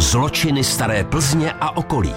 Zločiny staré Plzně a okolí.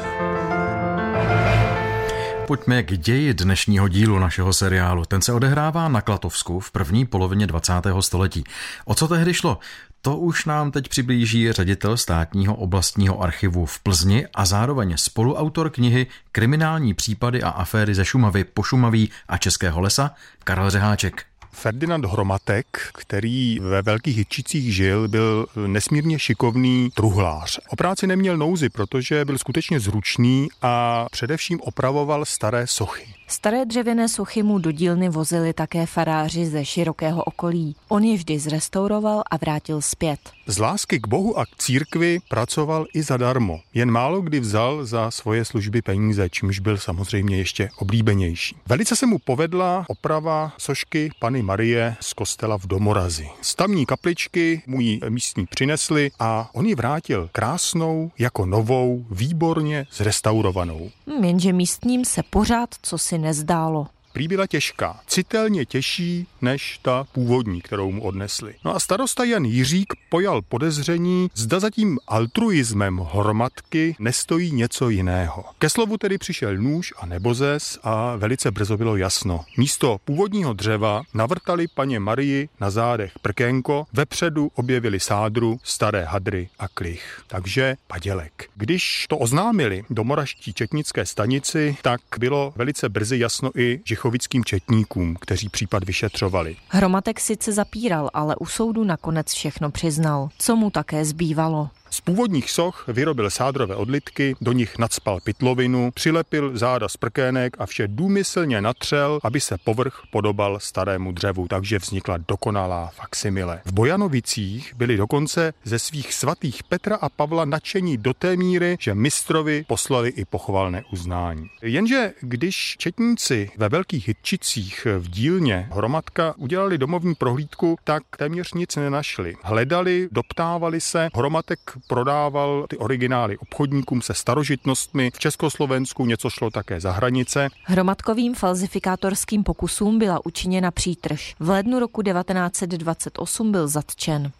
Pojďme k ději dnešního dílu našeho seriálu. Ten se odehrává na Klatovsku v první polovině 20. století. O co tehdy šlo? To už nám teď přiblíží ředitel státního oblastního archivu v Plzni a zároveň spoluautor knihy Kriminální případy a aféry ze Šumavy, Pošumaví a Českého lesa Karel Řeháček. Ferdinand Hromatek, který ve Velkých Hitčicích žil, byl nesmírně šikovný truhlář. O práci neměl nouzy, protože byl skutečně zručný a především opravoval staré sochy. Staré dřevěné sochy mu do dílny vozili také faráři ze širokého okolí. On je vždy zrestauroval a vrátil zpět. Z lásky k Bohu a k církvi pracoval i zadarmo. Jen málo kdy vzal za svoje služby peníze, čímž byl samozřejmě ještě oblíbenější. Velice se mu povedla oprava sošky Pany Marie z kostela v Domorazi. Stavní kapličky mu ji místní přinesli a on ji vrátil krásnou, jako novou, výborně zrestaurovanou. Jenže místním se pořád co si nezdálo prý byla těžká, citelně těžší než ta původní, kterou mu odnesli. No a starosta Jan Jiřík pojal podezření, zda za tím altruismem hromadky nestojí něco jiného. Ke slovu tedy přišel nůž a nebozes a velice brzo bylo jasno. Místo původního dřeva navrtali paně Marii na zádech prkénko, vepředu objevili sádru, staré hadry a klich. Takže padělek. Když to oznámili domoraští četnické stanici, tak bylo velice brzy jasno i, že měchovickým četníkům, kteří případ vyšetřovali. Hromatek sice zapíral, ale u soudu nakonec všechno přiznal, co mu také zbývalo. Z původních soch vyrobil sádrové odlitky, do nich nadspal pitlovinu, přilepil záda z prkének a vše důmyslně natřel, aby se povrch podobal starému dřevu, takže vznikla dokonalá faksimile. V Bojanovicích byli dokonce ze svých svatých Petra a Pavla nadšení do té míry, že mistrovi poslali i pochvalné uznání. Jenže když četníci ve Velkých Hitčicích v dílně Hromadka udělali domovní prohlídku, tak téměř nic nenašli. Hledali, doptávali se, Hromatek prodával ty originály obchodníkům se starožitnostmi. V Československu něco šlo také za hranice. Hromadkovým falzifikátorským pokusům byla učiněna přítrž. V lednu roku 1928 byl zatčen.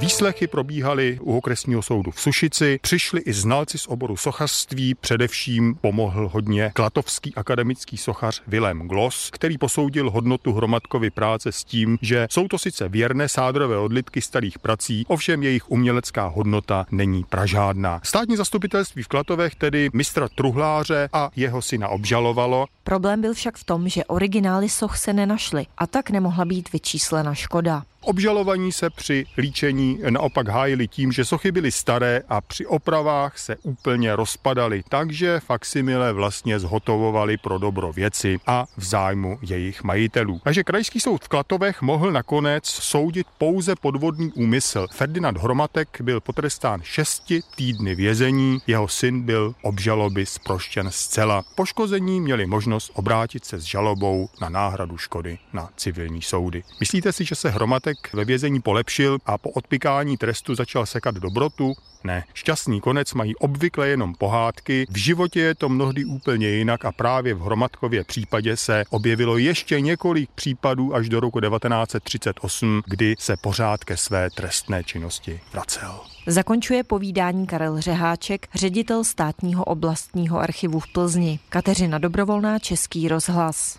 Výslechy probíhaly u okresního soudu v Sušici, přišli i znalci z oboru sochařství, především pomohl hodně klatovský akademický sochař Vilém Glos, který posoudil hodnotu hromadkovy práce s tím, že jsou to sice věrné sádrové odlitky starých prací, ovšem jejich umělecká hodnota není pražádná. Státní zastupitelství v Klatovech tedy mistra Truhláře a jeho syna obžalovalo. Problém byl však v tom, že originály soch se nenašly a tak nemohla být vyčíslena škoda. Obžalovaní se při líčení naopak hájili tím, že sochy byly staré a při opravách se úplně rozpadaly, takže faksimile vlastně zhotovovali pro dobro věci a v zájmu jejich majitelů. Takže krajský soud v Klatovech mohl nakonec soudit pouze podvodný úmysl. Ferdinand Hromatek byl potrestán šesti týdny vězení, jeho syn byl obžaloby zproštěn zcela. Poškození měli možnost obrátit se s žalobou na náhradu škody na civilní soudy. Myslíte si, že se Hromatek Svátek ve vězení polepšil a po odpikání trestu začal sekat dobrotu? Ne, šťastný konec mají obvykle jenom pohádky, v životě je to mnohdy úplně jinak a právě v Hromadkově případě se objevilo ještě několik případů až do roku 1938, kdy se pořád ke své trestné činnosti vracel. Zakončuje povídání Karel Řeháček, ředitel státního oblastního archivu v Plzni. Kateřina Dobrovolná, Český rozhlas.